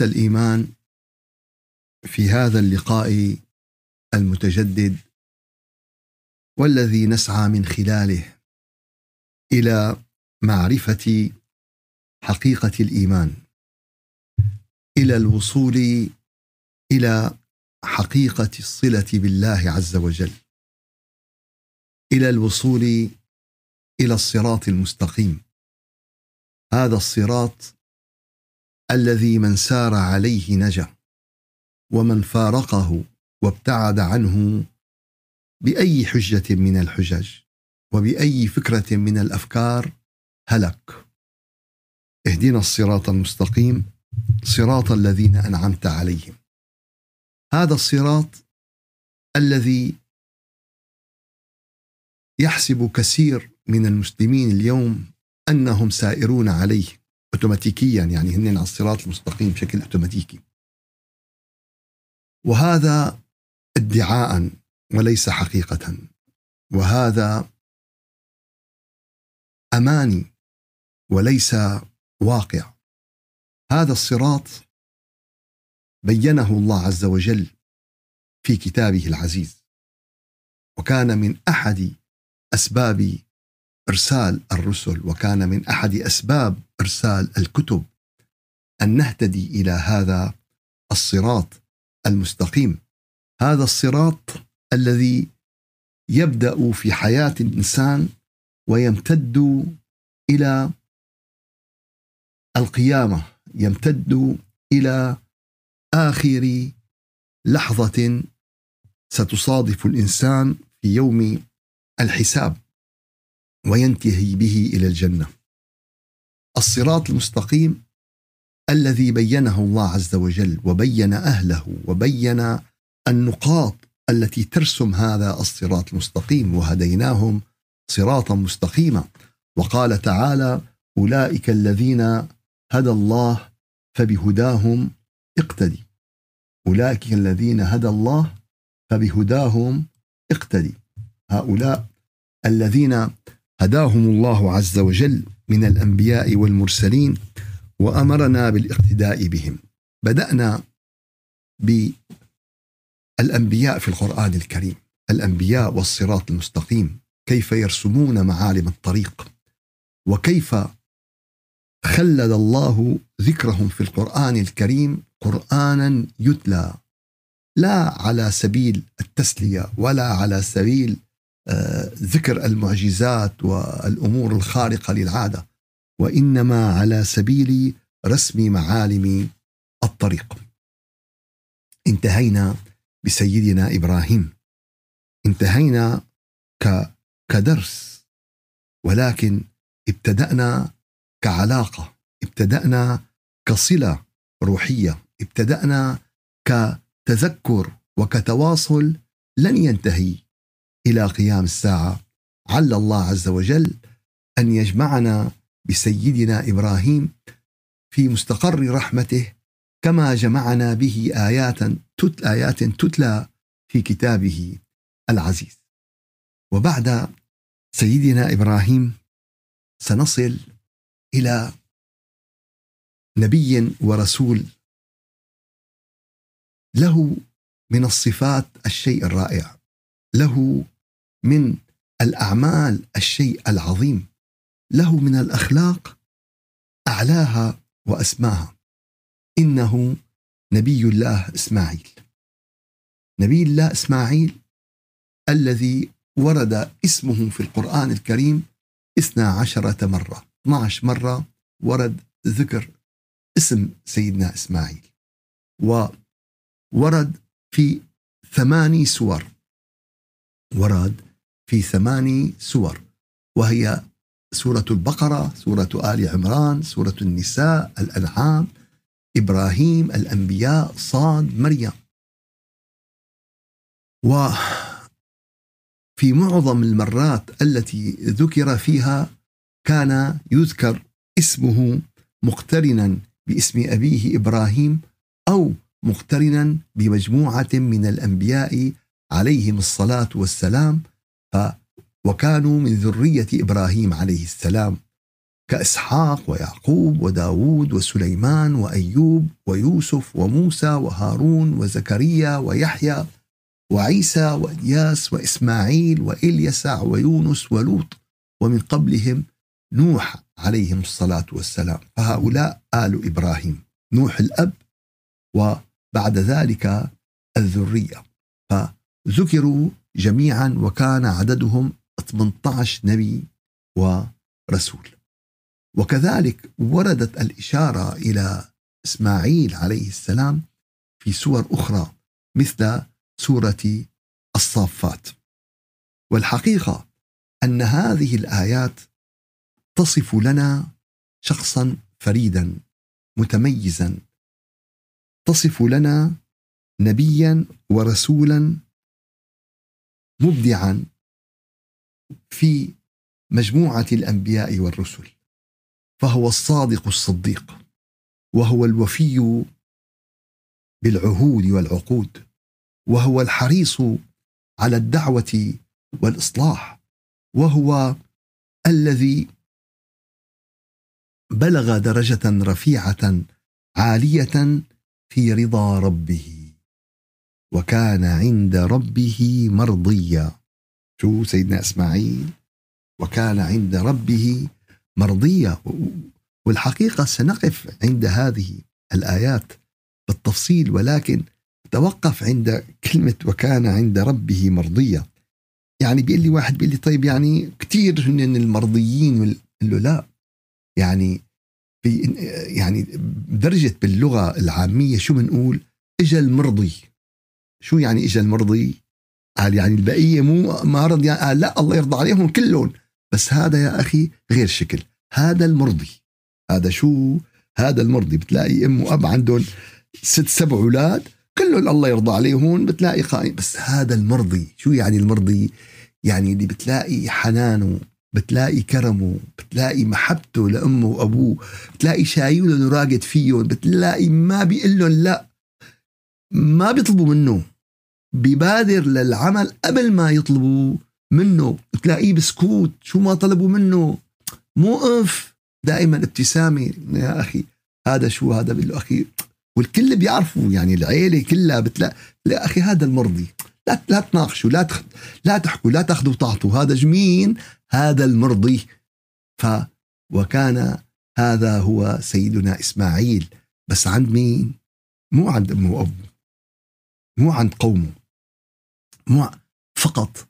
الإيمان في هذا اللقاء المتجدد والذي نسعى من خلاله إلى معرفة حقيقة الإيمان إلى الوصول إلى حقيقة الصلة بالله عز وجل إلى الوصول إلى الصراط المستقيم. هذا الصراط الذي من سار عليه نجا ومن فارقه وابتعد عنه بأي حجة من الحجج وبأي فكرة من الأفكار هلك. اهدنا الصراط المستقيم صراط الذين أنعمت عليهم. هذا الصراط الذي يحسب كثير من المسلمين اليوم أنهم سائرون عليه. اوتوماتيكيا يعني هن على الصراط المستقيم بشكل أوتوماتيكي. وهذا ادعاء وليس حقيقه. وهذا أماني وليس واقع. هذا الصراط بينه الله عز وجل في كتابه العزيز. وكان من أحد أسباب إرسال الرسل وكان من أحد أسباب إرسال الكتب أن نهتدي إلى هذا الصراط المستقيم. هذا الصراط الذي يبدأ في حياة الإنسان ويمتد إلى القيامة يمتد إلى آخر لحظة ستصادف الإنسان في يوم الحساب. وينتهي به إلى الجنة. الصراط المستقيم الذي بينه الله عز وجل وبين أهله وبين النقاط التي ترسم هذا الصراط المستقيم وهديناهم صراطا مستقيما. وقال تعالى أولئك الذين هدى الله فبهداهم اقتدي. أولئك الذين هدى الله فبهداهم اقتدي. هؤلاء الذين هداهم الله عز وجل من الأنبياء والمرسلين وأمرنا بالاقتداء بهم. بدأنا بالأنبياء في القرآن الكريم الأنبياء والصراط المستقيم كيف يرسمون معالم الطريق وكيف خلد الله ذكرهم في القرآن الكريم قرانا يتلى لا على سبيل التسلية ولا على سبيل ذكر المعجزات والأمور الخارقة للعادة وإنما على سبيل رسم معالم الطريق. انتهينا بسيدنا إبراهيم. انتهينا كدرس ولكن ابتدأنا كعلاقة ابتدأنا كصلة روحية ابتدأنا كتذكر وكتواصل لن ينتهي. إلى قيام الساعة. عل الله عز وجل أن يجمعنا بسيدنا إبراهيم في مستقر رحمته كما جمعنا به آيات تتلى آيات تتلى في كتابه العزيز. وبعد سيدنا إبراهيم سنصل إلى نبي ورسول له من الصفات الشيء الرائع. له من الأعمال الشيء العظيم. له من الأخلاق أعلاها وأسماها. إنه نبي الله إسماعيل. نبي الله إسماعيل الذي ورد اسمه في القرآن الكريم اثنا عشرة مرة. 12 مرة ورد ذكر اسم سيدنا إسماعيل. وورد في ثماني سور. ورد في ثماني سور وهي سورة البقرة سورة آل عمران سورة النساء الأنعام إبراهيم الأنبياء صاد مريم. وفي معظم المرات التي ذكر فيها كان يذكر اسمه مقترنا باسم أبيه إبراهيم أو مقترنا بمجموعة من الأنبياء عليهم الصلاة والسلام وكانوا من ذرية إبراهيم عليه السلام كإسحاق ويعقوب وداود وسليمان وأيوب ويوسف وموسى وهارون وزكريا ويحيى وعيسى وإلياس وإسماعيل وإليسع ويونس ولوط ومن قبلهم نوح عليهم الصلاة والسلام. فهؤلاء آل إبراهيم نوح الأب وبعد ذلك الذرية. فذكروا جميعا وكان عددهم 18 نبي ورسول. وكذلك وردت الإشارة إلى إسماعيل عليه السلام في سور أخرى مثل سورة الصافات. والحقيقة أن هذه الآيات تصف لنا شخصا فريدا متميزا تصف لنا نبيا ورسولا مبدعا في مجموعة الأنبياء والرسل فهو الصادق الصديق وهو الوفي بالعهود والعقود وهو الحريص على الدعوة والإصلاح وهو الذي بلغ درجة رفيعة عالية في رضا ربه. وكان عند ربه مرضيا. شو سيدنا إسماعيل؟ وكان عند ربه مرضيا. والحقيقة سنقف عند هذه الآيات بالتفصيل ولكن توقف عند كلمة وكان عند ربه مرضيا. يعني بيقول لي واحد بيقول لي طيب يعني كثير هن المرضيين له لا. يعني يعني درجة باللغة العامية شو بنقول اجى المرضي. شو يعني اجى المرضي؟ قال يعني البقية مو ما رضي يعني قال لا الله يرضى عليهم كلهم. بس هذا يا أخي غير شكل. هذا المرضي. هذا شو؟ هذا المرضي. بتلاقي أم وأب عندهم ست سبع أولاد كلهم الله يرضى عليهم بتلاقي قائم. بس هذا المرضي. شو يعني المرضي؟ يعني اللي بتلاقي حنانه بتلاقي كرمه بتلاقي محبته لأمه وأبوه بتلاقي شايلهم وراقد فيهم بتلاقي ما بيقول لهم لا. ما بيطلبوا منه. بيبادر للعمل قبل ما يطلبوا منه. بتلاقيه بسكوت شو ما طلبوا منه. موقف دائما ابتسامة. يا أخي هذا شو؟ هذا بيقول له أخي والكل بيعرفوا. يعني العيلة كلها بتلاقي لا أخي هذا المرضي. لا لا تناقشوا لا تخ... لا تحكوا لا تاخذوا وتعطوا هذا جمين هذا المرضي. ف وكان هذا هو سيدنا إسماعيل. بس عند مين؟ مو عند امه وابوه مو عند قومه. مو فقط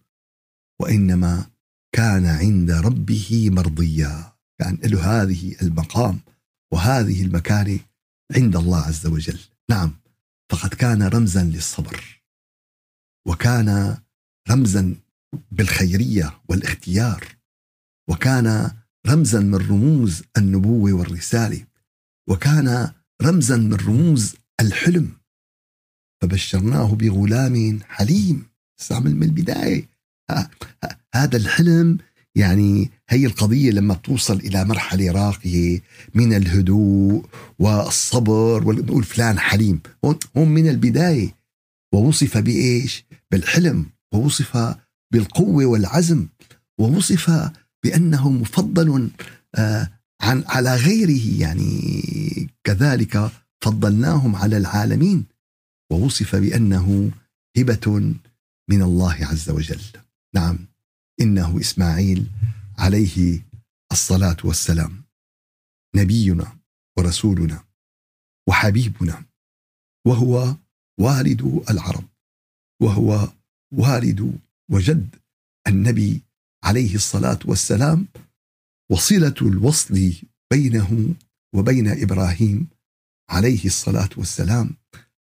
وإنما كان عند ربه مرضيا. كان له هذه المقام وهذه المكانه عند الله عز وجل. نعم فقد كان رمزا للصبر وكان رمزا بالخيرية والاختيار وكان رمزا من رموز النبوة والرسالة وكان رمزا من رموز الحلم. فبشرناه بغلام حليم. استعمل من البداية. هذا الحلم يعني هي القضية لما توصل إلى مرحلة راقية من الهدوء والصبر ونقول فلان حليم. هون من البداية. ووصف بإيش؟ بالحلم. ووصف بالقوة والعزم. ووصف بأنه مفضل آه، عن على غيره. يعني كذلك فضلناهم على العالمين. ووصف بأنه هبة من الله عز وجل. نعم. إنه إسماعيل عليه الصلاة والسلام. نبينا ورسولنا وحبيبنا. وهو والد العرب. وهو والد وجد النبي عليه الصلاة والسلام وصلة الوصل بينه وبين إبراهيم عليه الصلاة والسلام.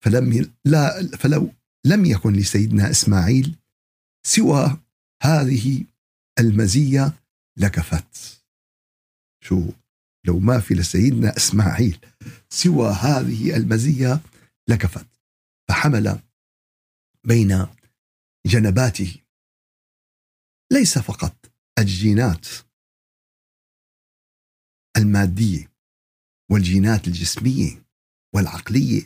فلم لا فلو لم يكن لسيدنا إسماعيل سوى هذه المزية لكفت. شو لو ما في لسيدنا إسماعيل سوى هذه المزية لكفت. فحمل بين جنباته. ليس فقط الجينات المادية والجينات الجسمية والعقلية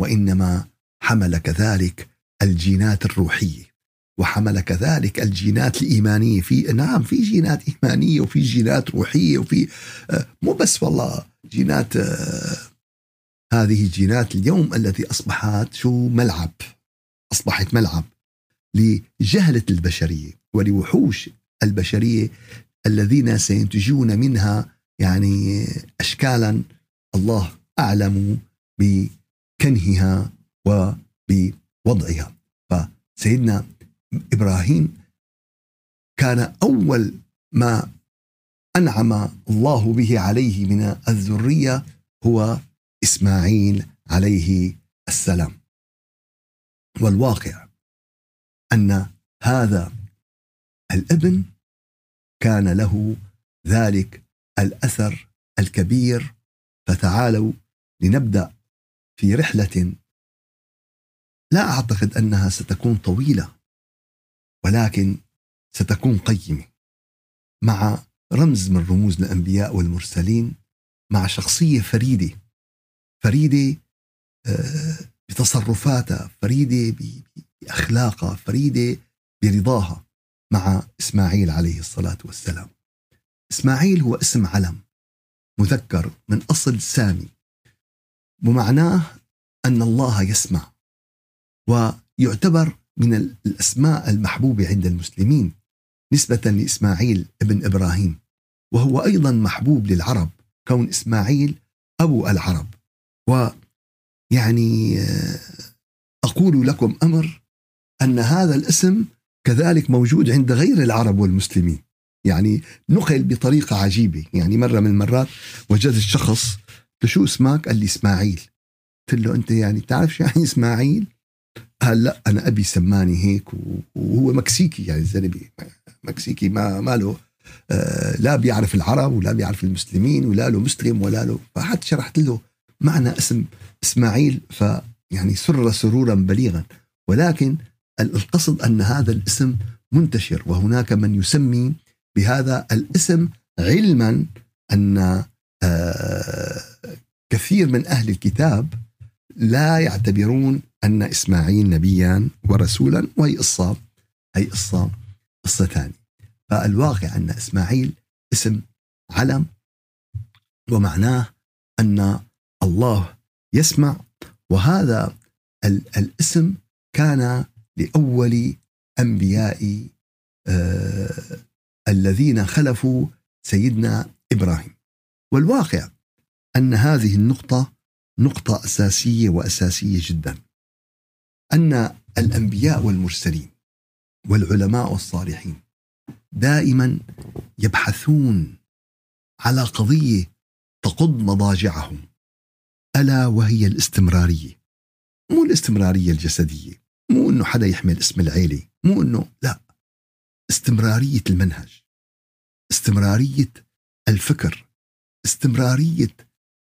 وإنما حمل كذلك الجينات الروحية وحمل كذلك الجينات الإيمانية. في نعم في جينات إيمانية وفي جينات روحية وفي آه، مو بس والله جينات آه، هذه الجينات اليوم التي أصبحت شو؟ ملعب أصبحت ملعب لجهلة البشرية ولوحوش البشرية الذين سينتجون منها يعني أشكالا الله أعلم بكنهها وبوضعها فسيدنا إبراهيم كان أول ما أنعم الله به عليه من الذرية هو إسماعيل عليه السلام. والواقع أن هذا الابن كان له ذلك الأثر الكبير فتعالوا لنبدأ في رحلة لا أعتقد أنها ستكون طويلة ولكن ستكون قيمة. مع رمز من رموز الأنبياء والمرسلين مع شخصية فريدة فريدة آه، بتصرفاتها فريدة بأخلاقها فريدة برضاها مع إسماعيل عليه الصلاة والسلام. إسماعيل هو اسم علم مذكر من أصل سامي. ومعناه أن الله يسمع. ويعتبر من الأسماء المحبوبه عند المسلمين نسبة لإسماعيل ابن إبراهيم وهو أيضا محبوب للعرب كون إسماعيل أبو العرب ويعني آه، أقول لكم أمر أن هذا الاسم كذلك موجود عند غير العرب والمسلمين يعني نقل بطريقة عجيبة يعني مرة من المرات وجدت شخص شو اسمك؟ قال لي إسماعيل قلت له أنت يعني بتعرف شو يعني إسماعيل؟ قال لا أنا أبي سماني هيك وهو مكسيكي يعني الزلمة مكسيكي ما ما له آه لا بيعرف العرب ولا بيعرف المسلمين ولا له مسلم ولا له فحتى شرحت له معنى اسم إسماعيل فيعني سر سرورا بليغا. ولكن القصد أن هذا الاسم منتشر وهناك من يسمي بهذا الاسم علما أن آه كثير من أهل الكتاب لا يعتبرون أن إسماعيل نبيا ورسولا وهي قصة هي قصة قصة ثانية. فالواقع أن إسماعيل اسم علم ومعناه أن الله يسمع وهذا الاسم كان لأول أنبياء آه الذين خلفوا سيدنا إبراهيم. والواقع أن هذه النقطة نقطة أساسية وأساسية جدا. أن الأنبياء والمرسلين والعلماء والصالحين دائما يبحثون على قضية تقض مضاجعهم ألا وهي الاستمرارية. مو الاستمرارية الجسدية مو أنه حدا يحمل اسم العيلة مو أنه لا. استمرارية المنهج استمرارية الفكر استمرارية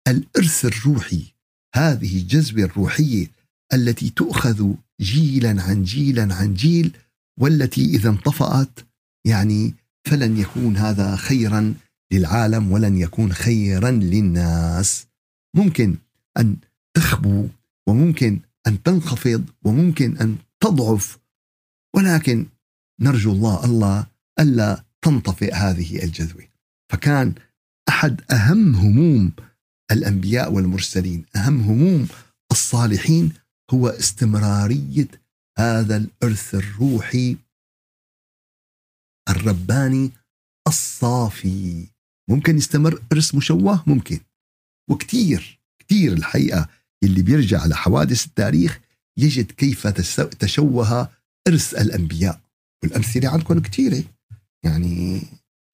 الإرث الروحي هذه الجذبة الروحية التي تؤخذ جيلا عن جيلا عن جيل والتي إذا انطفأت يعني فلن يكون هذا خيرا للعالم ولن يكون خيرا للناس. ممكن أن تخبو وممكن أن تنخفض وممكن أن تضعف ولكن نرجو الله الله ألا تنطفئ هذه الجذوة. فكان أحد أهم هموم الأنبياء والمرسلين أهم هموم الصالحين هو استمرارية هذا الإرث الروحي الرباني الصافي. ممكن يستمر إرث مشوه؟ ممكن. وكثير كثير الحقيقة اللي بيرجع لحوادث التاريخ يجد كيف تشوه إرث الأنبياء. والأمثلة عندكم كثيره يعني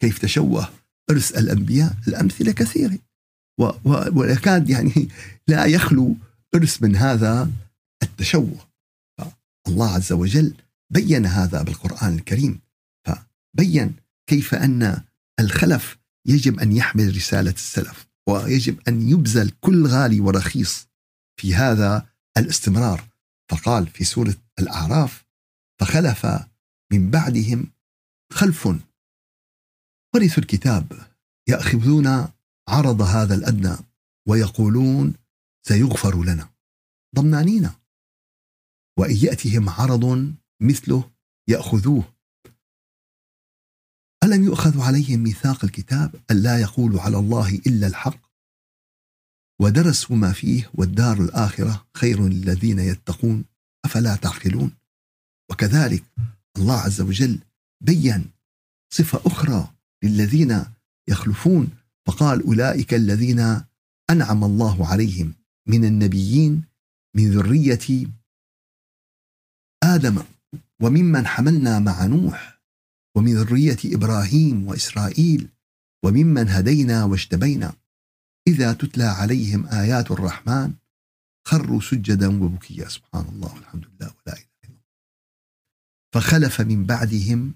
كيف تشوه إرث الأنبياء؟ الأمثلة كثيرة. ويكاد يعني لا يخلو إرث من هذا التشوه. الله عز وجل بين هذا بالقرآن الكريم. فبين كيف أن الخلف يجب أن يحمل رسالة السلف ويجب أن يبذل كل غالي ورخيص في هذا الاستمرار. فقال في سورة الأعراف فخلف من بعدهم خلف. ورثوا الكتاب يأخذون عرض هذا الأدنى ويقولون سيغفر لنا. ضمنانين وإن يأتهم عرض مثله يأخذوه. ألم يؤخذ عليهم ميثاق الكتاب ألا يقولوا على الله إلا الحق؟ ودرسوا ما فيه والدار الآخرة خير للذين يتقون أفلا تعقلون؟ وكذلك الله عز وجل بين صفة أخرى للذين يخلفون فقال أولئك الذين أنعم الله عليهم من النبيين من ذرية آدم وممن حملنا مع نوح ومن ذرية إبراهيم وإسرائيل وممن هدينا واجتبينا. إذا تتلى عليهم آيات الرحمن خروا سجدا وبكيا. سبحان الله والحمد لله ولا إله إلا الله. فخلف من بعدهم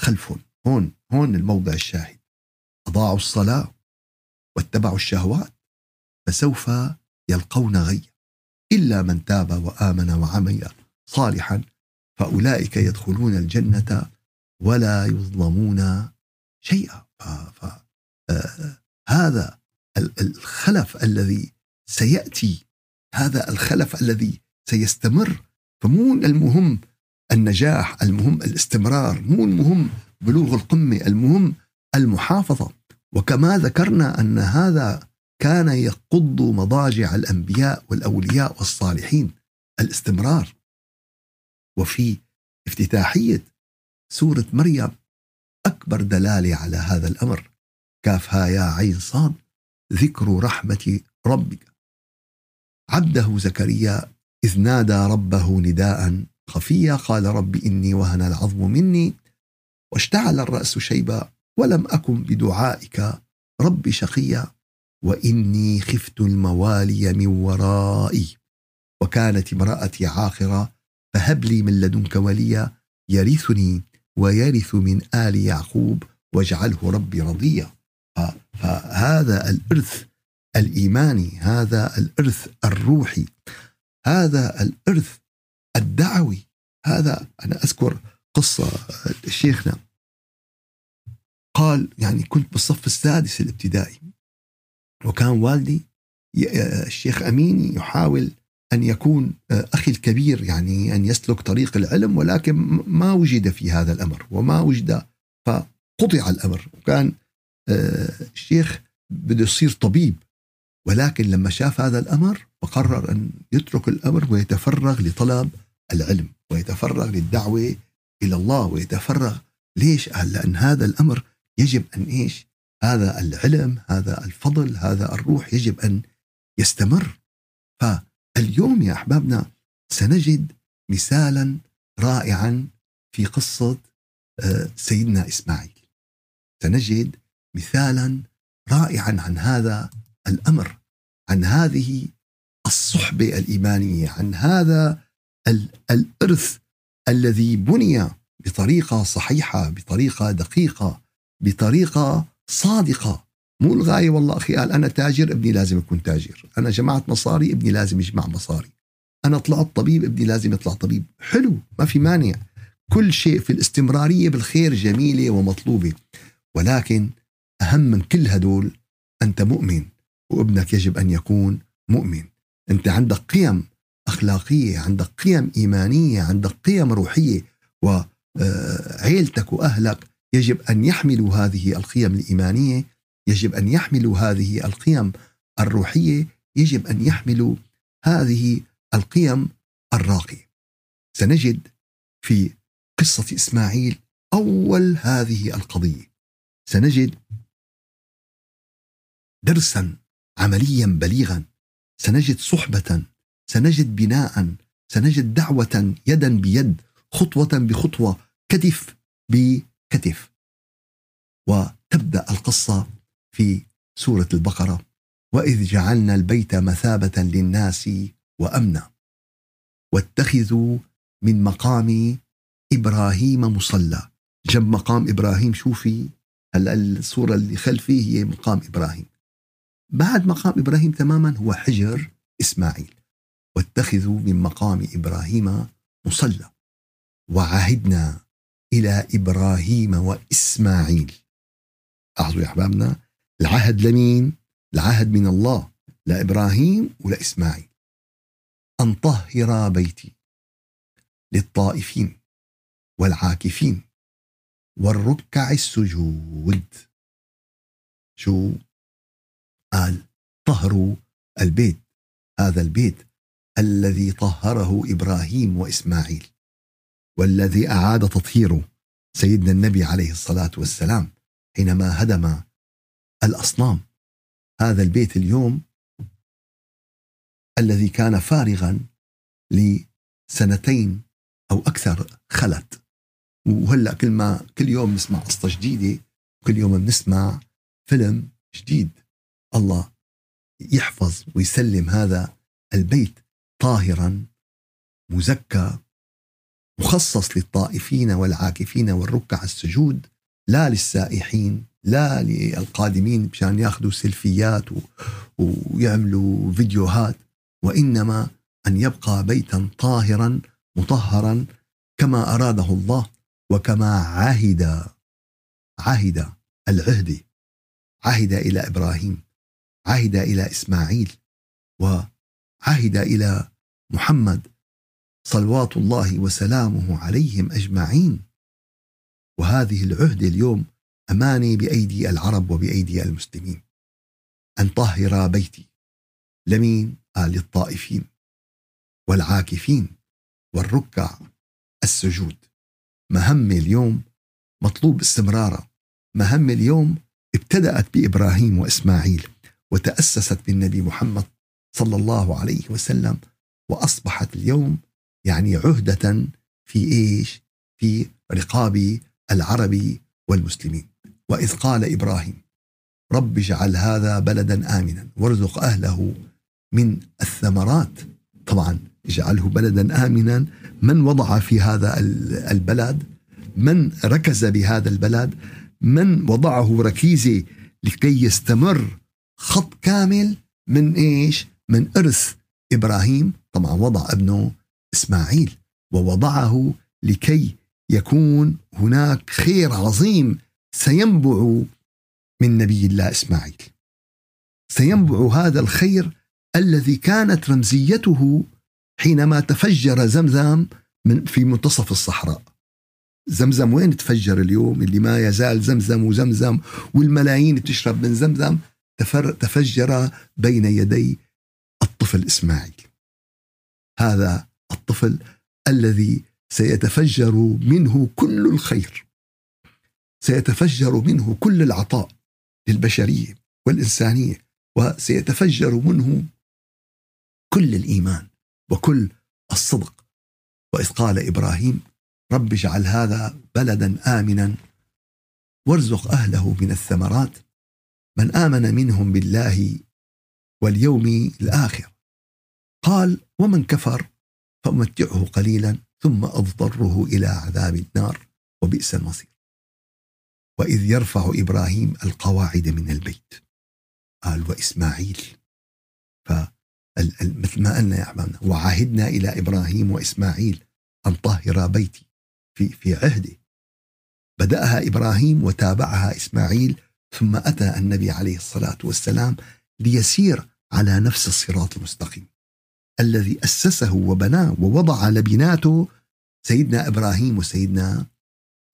خلف. هون هون الموضع الشاهد. أضاعوا الصلاة واتبعوا الشهوات فسوف يلقون غيا. إلا من تاب وآمن وعمل. صالحا فأولئك يدخلون الجنة ولا يظلمون شيئا. فهذا الخلف الذي سيأتي هذا الخلف الذي سيستمر. فمو المهم النجاح المهم الاستمرار مو المهم بلوغ القمة المهم المحافظة. وكما ذكرنا أن هذا كان يقض مضاجع الأنبياء والأولياء والصالحين الاستمرار. وفي افتتاحية سورة مريم. أكبر دلالة على هذا الأمر. كافها يا عين صاد ذكر رحمة ربك. عبده زكريا إذ نادى ربه نداء خفيا قال رب إني وهن العظم مني. واشتعل الرأس شيبا ولم أكن بدعائك رب شقيا وإني خفت الموالي من ورائي. وكانت امرأتي عاقرة فهب لي من لدنك وليا يرثني ويرث من آل يعقوب واجعله ربي رضيا. فهذا الإرث الإيماني هذا الإرث الروحي هذا الإرث الدعوي. هذا أنا أذكر قصة شيخنا قال يعني كنت بالصف السادس الابتدائي وكان والدي الشيخ أمين يحاول أن يكون أخي الكبير يعني أن يسلك طريق العلم ولكن ما وجد في هذا الأمر وما وجد فقطع الأمر وكان الشيخ بده يصير طبيب ولكن لما شاف هذا الأمر فقرر أن يترك الأمر ويتفرغ لطلب العلم ويتفرغ للدعوة إلى الله ويتفرغ ليش؟ قال لأن هذا الأمر يجب أن إيش؟ هذا العلم هذا الفضل هذا الروح يجب أن يستمر فاليوم يا أحبابنا سنجد مثالا رائعا في قصة آه، سيدنا إسماعيل. سنجد مثالا رائعا عن هذا الأمر عن هذه الصحبة الإيمانية عن هذا الإرث الذي بني بطريقة صحيحة بطريقة دقيقة بطريقة صادقة. مو الغاية والله أخي قال أنا تاجر ابني لازم يكون تاجر. أنا جمعت مصاري ابني لازم يجمع مصاري. أنا طلعت طبيب ابني لازم يطلع طبيب. حلو ما في مانع. كل شيء في الاستمرارية بالخير جميلة ومطلوبة. ولكن أهم من كل هدول أنت مؤمن وابنك يجب أن يكون مؤمن. أنت عندك قيم أخلاقية عندك قيم إيمانية عندك قيم روحية وعيلتك وأهلك يجب أن يحملوا هذه القيم الإيمانية يجب أن يحملوا هذه القيم الروحية يجب أن يحملوا هذه القيم الراقية. سنجد في قصة إسماعيل أول هذه القضية. سنجد درسا عمليا بليغا. سنجد صحبة سنجد بناء. سنجد دعوة يدا بيد خطوة بخطوة كتف بكتف. وتبدأ القصة في سورة البقرة. وإذ جعلنا البيت مثابة للناس وأمنا. واتخذوا من مقام إبراهيم مصلى. جنب مقام إبراهيم شوفي هلا الصورة اللي خلفي هي مقام إبراهيم. بعد مقام إبراهيم تماما هو حجر إسماعيل. واتخذوا من مقام إبراهيم مصلى. وعهدنا إلى إبراهيم وإسماعيل. لاحظوا يا أحبابنا العهد لمين؟ العهد من الله لإبراهيم ولإسماعيل أن طهر بيتي للطائفين والعاكفين والركع السجود. شو؟ قال طهروا البيت هذا البيت الذي طهره إبراهيم وإسماعيل والذي أعاد تطهيره سيدنا النبي عليه الصلاة والسلام حينما هدم الأصنام. هذا البيت اليوم الذي كان فارغا لسنتين أو أكثر خلت. وهلأ كل ما كل يوم نسمع قصة جديدة كل يوم بنسمع فيلم جديد. الله يحفظ ويسلم هذا البيت طاهرا مزكى مخصص للطائفين والعاكفين والركع السجود لا للسائحين لا للقادمين مشان ياخذوا سيلفيات ويعملوا فيديوهات وإنما أن يبقى بيتا طاهرا مطهرا كما أراده الله وكما عهد عهد العهد. عهد إلى إبراهيم عهد إلى إسماعيل وعهد إلى محمد صلوات الله وسلامه عليهم أجمعين. وهذه العهد اليوم أماني بأيدي العرب وبأيدي المسلمين. أن طهر بيتي لمين؟ قال للطائفين والعاكفين والركع السجود. مهمة اليوم مطلوب استمرارها مهمة اليوم ابتدأت بإبراهيم وإسماعيل وتأسست بالنبي محمد صلى الله عليه وسلم وأصبحت اليوم يعني عهدة في إيش؟ في رقاب العرب والمسلمين. وإذ قال إبراهيم رب اجعل هذا بلدا آمنا وارزق أهله من الثمرات. طبعا اجعله بلدا آمنا. من وضع في هذا البلد؟ من ركز بهذا البلد؟ من وضعه ركيزة لكي يستمر خط كامل من إيش؟ من إرث إبراهيم؟ طبعا وضع ابنه إسماعيل ووضعه لكي يكون هناك خير عظيم سينبع من نبي الله إسماعيل. سينبع هذا الخير الذي كانت رمزيته حينما تفجر زمزم من في منتصف الصحراء. زمزم وين تفجر اليوم؟ اللي ما يزال زمزم وزمزم والملايين بتشرب من زمزم تفجر بين يدي الطفل إسماعيل. هذا الطفل الذي سيتفجر منه كل الخير. سيتفجر منه كل العطاء للبشرية والإنسانية وسيتفجر منه كل الإيمان وكل الصدق. وإذ قال إبراهيم رب اجعل هذا بلدا آمنا وارزق أهله من الثمرات. من آمن منهم بالله واليوم الآخر. قال ومن كفر فأمتعه قليلا ثم أضطره إلى عذاب النار وبئس المصير. وإذ يرفع إبراهيم القواعد من البيت. قال وإسماعيل. ف مثل ما قلنا يا أحبابنا وعهدنا إلى إبراهيم وإسماعيل أن طهر بيتي في في عهده. بدأها إبراهيم وتابعها إسماعيل ثم أتى النبي عليه الصلاة والسلام ليسير على نفس الصراط المستقيم. الذي أسسه وبناه ووضع لبناته سيدنا إبراهيم وسيدنا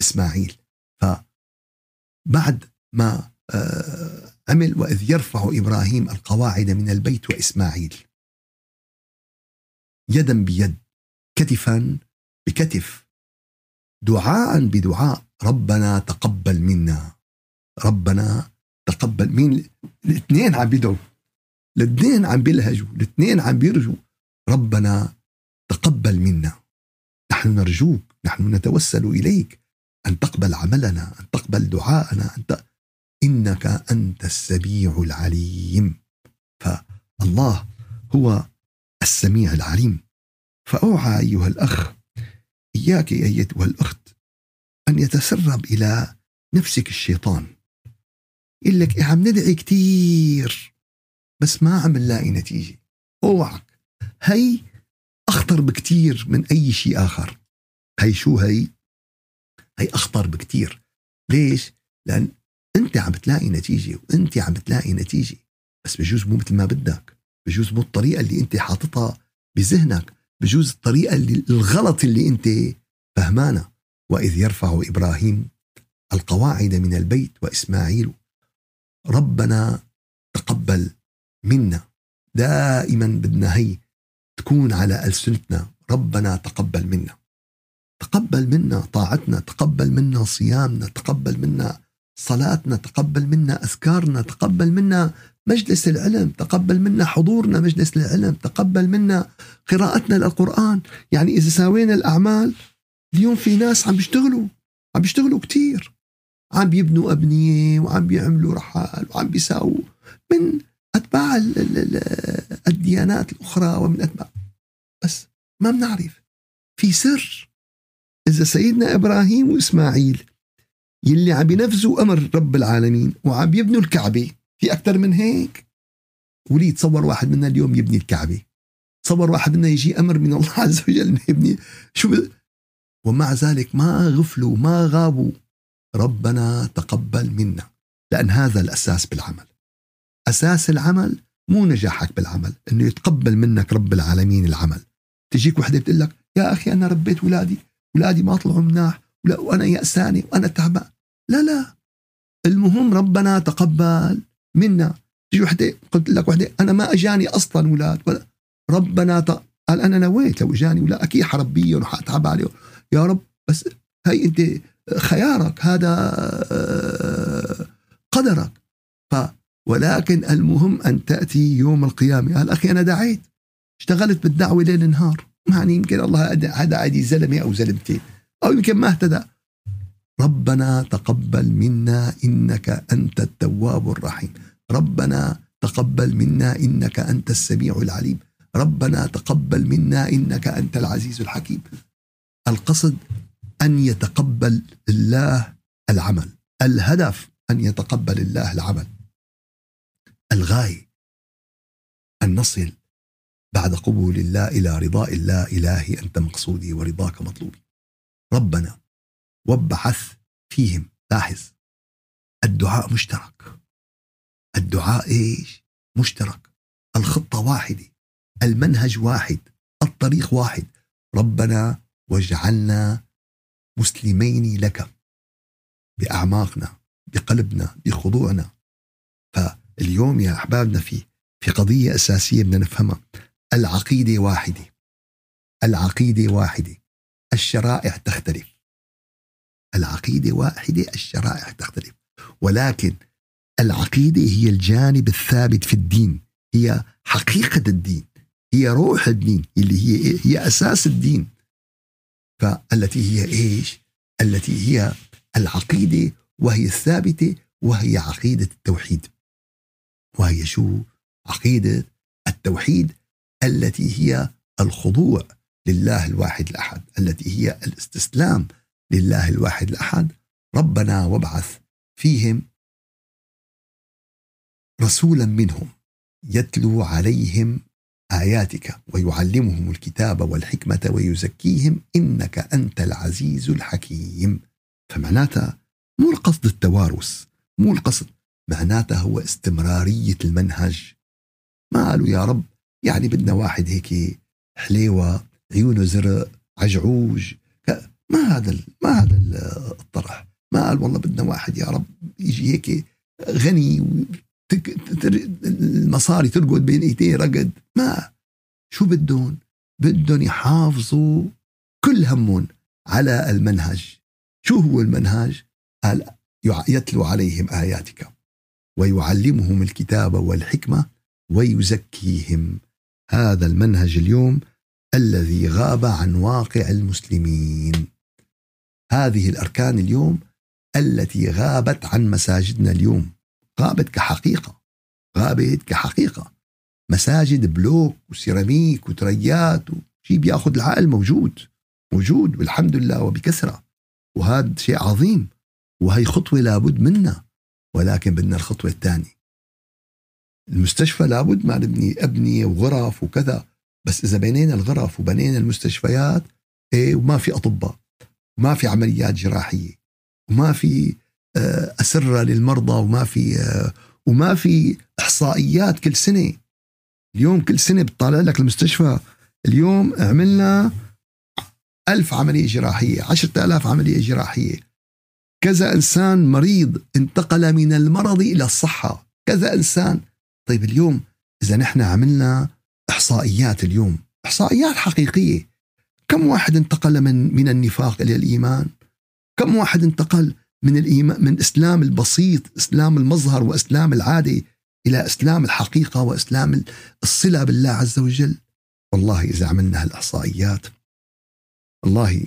إسماعيل. فبعد ما آه، عمل وإذ يرفع إبراهيم القواعد من البيت وإسماعيل. يدا بيد كتفا بكتف. دعاء بدعاء ربنا تقبل منا. ربنا تقبل مين؟ الاثنين عم بيدعوا الاثنين عم بيلهجوا الاثنين عم بيرجوا. ربنا تقبل منا. نحن نرجوك نحن نتوسل إليك. أن تقبل عملنا أن تقبل دعاءنا أن ت... إنك أنت السميع العليم. فالله هو السميع العليم. فأوعى أيها الأخ إياك أيتها الأخت أن يتسرب إلى نفسك الشيطان. يقول لك إيه عم ندعي كتير بس ما عم نلاقي نتيجة. اوعك هي أخطر بكتير من أي شيء آخر. هي شو هي؟ هي أخطر بكتير. ليش؟ لأن أنت عم تلاقي نتيجة وأنت عم تلاقي نتيجة. بس بجوز مو مثل ما بدك. بجوز مو الطريقة اللي أنت حاططها بذهنك. بجوز الطريقة اللي الغلط اللي أنت فهمانها وإذ يرفع إبراهيم القواعد من البيت وإسماعيل ربنا تقبل منا. دائما بدنا هي تكون على ألسنتنا. ربنا تقبل منا. تقبل منا طاعتنا تقبل منا صيامنا تقبل منا صلاتنا تقبل منا أذكارنا تقبل منا مجلس العلم تقبل منا حضورنا مجلس العلم تقبل منا قراءتنا للقرآن. يعني إذا ساوينا الأعمال اليوم في ناس عم بيشتغلوا عم بيشتغلوا كتير. عم بيبنوا أبنية وعم بيعملوا رحال وعم بيساووا. من أتباع الديانات الأخرى ومن أتباع. بس ما بنعرف. في سر إذا سيدنا إبراهيم وإسماعيل يلي عم ينفذوا أمر رب العالمين وعم يبنوا الكعبة في أكثر من هيك ولي تصور واحد منا اليوم يبني الكعبة. تصور واحد منا يجي أمر من الله عز وجل يبني. شو. ومع ذلك ما غفلوا ما غابوا. ربنا تقبل منا لأن هذا الأساس بالعمل. أساس العمل مو نجاحك بالعمل إنه يتقبل منك رب العالمين العمل. تجيك وحدة بتقول لك يا أخي أنا ربيت اولادي اولادي ما طلعوا مناح ولا وأنا يأساني وأنا تعبان. لا لا. المهم ربنا تقبل منا. تجي وحدة قلت لك وحدة أنا ما أجاني أصلا أولاد ولا. ربنا ت... قال أنا نويت لو اجاني ولا أكيد حربيهم وحأتعب عليهم. يا رب بس هي أنت خيارك هذا آه، قدرك. ولكن المهم أن تأتي يوم القيامة. قال أخي أنا دعيت. اشتغلت بالدعوة ليل نهار. يعني يمكن الله هدى عادي زلمة أو زلمتين. أو يمكن ما اهتدى. ربنا تقبل منا إنك أنت التواب الرحيم. ربنا تقبل منا إنك أنت السميع العليم. ربنا تقبل منا إنك أنت العزيز الحكيم. القصد أن يتقبل الله العمل. الهدف أن يتقبل الله العمل. الغاية. أن نصل بعد قبول الله إلى رضاء الله إلهي أنت مقصودي ورضاك مطلوبي. ربنا وابعث فيهم لاحظ الدعاء مشترك. الدعاء إيش؟ مشترك. الخطة واحدة. المنهج واحد. الطريق واحد. ربنا واجعلنا مسلمين لك. بأعماقنا بقلبنا بخضوعنا. فاليوم يا أحبابنا في في قضية أساسية بدنا نفهمها. العقيدة واحدة. العقيدة واحدة. الشرائع تختلف. العقيدة واحدة الشرائع تختلف. ولكن العقيدة هي الجانب الثابت في الدين. هي حقيقة الدين. هي روح الدين اللي هي هي أساس الدين. فالتي هي إيش؟ التي هي العقيدة وهي الثابتة وهي عقيدة التوحيد. وهي شو؟ عقيدة التوحيد التي هي الخضوع لله الواحد الأحد التي هي الاستسلام لله الواحد الأحد ربنا وابعث فيهم رسولا منهم يتلو عليهم آياتك ويعلمهم الكتاب والحكمة ويزكيهم إنك أنت العزيز الحكيم فمعناتها مو القصد التوارث مو القصد معناتها هو استمرارية المنهج. ما قالوا يا رب يعني بدنا واحد هيك حليوة عيونه زرق عجعوج ما هذا ما هذا الطرح. ما قال والله بدنا واحد يا رب يجي هيك غني المصاري ترقد بين إيديه رقد. ما شو بدهم؟ بدهم يحافظوا كل همهم على المنهج. شو هو المنهج؟ قال يتلو عليهم آياتك. ويعلمهم الكتاب والحكمة ويزكيهم. هذا المنهج اليوم الذي غاب عن واقع المسلمين. هذه الأركان اليوم التي غابت عن مساجدنا اليوم. غابت كحقيقة. غابت كحقيقة. مساجد بلوك وسيراميك وتريات وشيء بياخذ العقل موجود. موجود والحمد لله وبكثرة. وهذا شيء عظيم. وهي خطوة لابد منها. ولكن بدنا الخطوة الثانية. المستشفى لابد ما نبني ابنيه وغرف وكذا بس إذا بنينا الغرف وبنينا المستشفيات إيه وما في أطباء وما في عمليات جراحية وما في آه، أسرة للمرضى وما في آه، وما في إحصائيات كل سنة. اليوم كل سنة بتطالع لك المستشفى. اليوم عملنا ألف عملية جراحية عشرة آلاف عملية جراحية. كذا إنسان مريض انتقل من المرض إلى الصحة. كذا إنسان. طيب اليوم إذا نحن عملنا إحصائيات اليوم إحصائيات حقيقية. كم واحد انتقل من من النفاق إلى الإيمان؟ كم واحد انتقل من الإيمان من إسلام البسيط إسلام المظهر وإسلام العادة إلى إسلام الحقيقة وإسلام الصلة بالله عز وجل؟ والله إذا عملنا هالإحصائيات والله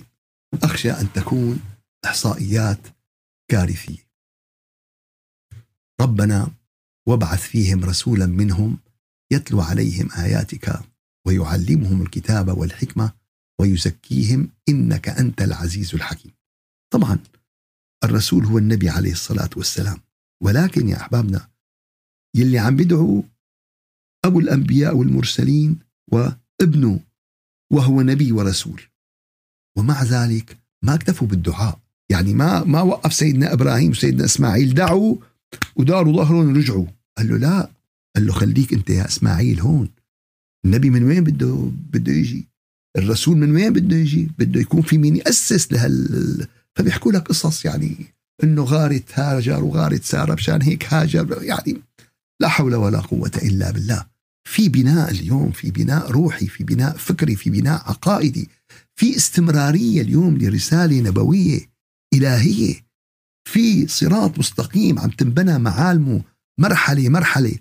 أخشى أن تكون إحصائيات كارثية ربنا وابعث فيهم رسولا منهم يتلو عليهم آياتك ويعلمهم الكتاب والحكمة ويزكيهم إنك أنت العزيز الحكيم. طبعا الرسول هو النبي عليه الصلاة والسلام ولكن يا أحبابنا يلي عم بدعو أبو الأنبياء والمرسلين وابنه وهو نبي ورسول ومع ذلك ما اكتفوا بالدعاء. يعني ما ما وقف سيدنا إبراهيم وسيدنا إسماعيل دعوا وداروا ظهرهم ورجعوا قال له لا. قال له خليك أنت يا إسماعيل هون. النبي من وين بده بده يجي؟ الرسول من وين بده يجي؟ بده يكون في مين يأسس لهال فبيحكوا لك قصص يعني إنه غارت هاجر وغارت سارة مشان هيك هاجر. يعني لا حول ولا قوة إلا بالله. في بناء اليوم في بناء روحي في بناء فكري في بناء عقائدي في استمرارية اليوم لرسالة نبوية. الهيه في صراط مستقيم عم تنبنى معالمه مرحلة مرحلة.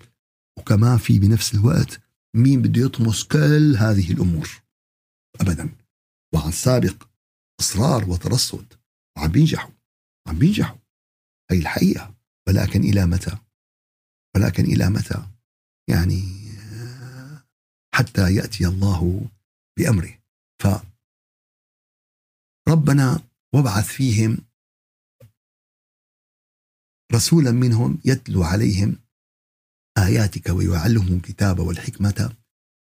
وكمان في بنفس الوقت مين بده يطمس كل هذه الأمور. ابدا. وعن سابق إصرار وترصد. وعم بينجحوا. عم بينجحوا. هي الحقيقة. ولكن إلى متى؟ ولكن إلى متى؟ يعني حتى يأتي الله بأمره. ف ربنا وابعث فيهم رسولا منهم يتلو عليهم آياتك ويعلمهم الكتاب والحكمة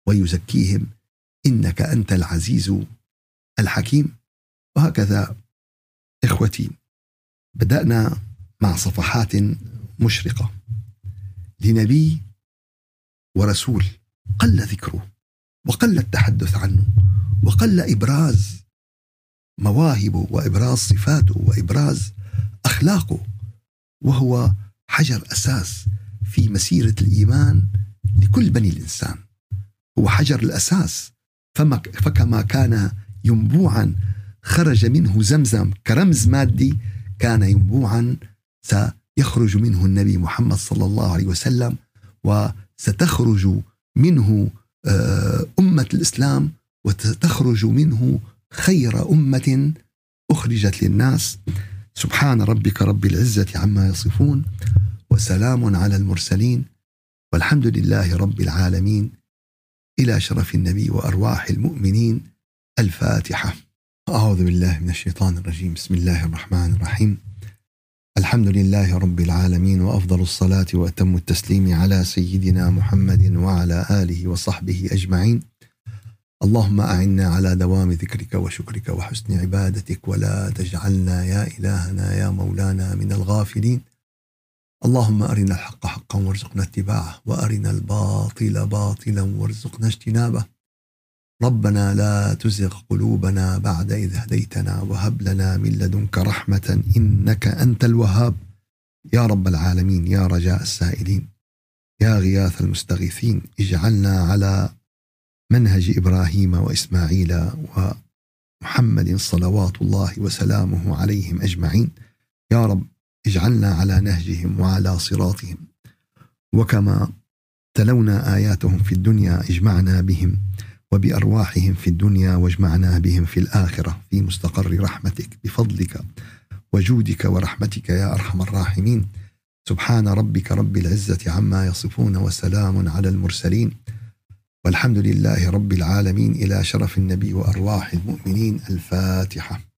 ويزكيهم. إنك أنت العزيز الحكيم. وهكذا إخوتي بدأنا مع صفحات مشرقة. لنبي ورسول قل ذكره وقل التحدث عنه وقل إبراز مواهبه وإبراز صفاته وإبراز أخلاقه وهو حجر أساس في مسيرة الإيمان لكل بني الإنسان. هو حجر الأساس فما فكما كان ينبوعا خرج منه زمزم كرمز مادي كان ينبوعا سيخرج منه النبي محمد صلى الله عليه وسلم وستخرج منه آه، أمة الإسلام وتخرج منه خير أمة أخرجت للناس. سبحان ربك رب العزة عما يصفون وسلام على المرسلين والحمد لله رب العالمين. إلى شرف النبي وأرواح المؤمنين. الفاتحة. أعوذ بالله من الشيطان الرجيم. بسم الله الرحمن الرحيم. الحمد لله رب العالمين وأفضل الصلاة وأتم التسليم على سيدنا محمد وعلى آله وصحبه أجمعين. اللهم أعنا على دوام ذكرك وشكرك وحسن عبادتك ولا تجعلنا يا إلهنا يا مولانا من الغافلين. اللهم أرنا الحق حقا وارزقنا اتباعه وأرنا الباطل باطلا وارزقنا اجتنابه. ربنا لا تزغ قلوبنا بعد إذ هديتنا وهب لنا من لدنك رحمة إنك أنت الوهاب يا رب العالمين يا رجاء السائلين يا غياث المستغيثين اجعلنا على منهج إبراهيم وإسماعيل ومحمد صلوات الله وسلامه عليهم أجمعين. يا رب اجعلنا على نهجهم وعلى صراطهم. وكما تلونا آياتهم في الدنيا اجمعنا بهم وبأرواحهم في الدنيا واجمعنا بهم في الآخرة في مستقر رحمتك بفضلك وجودك ورحمتك يا أرحم الراحمين. سبحان ربك رب العزة عما يصفون وسلام على المرسلين. والحمد لله رب العالمين إلى شرف النبي وأرواح المؤمنين. الفاتحة.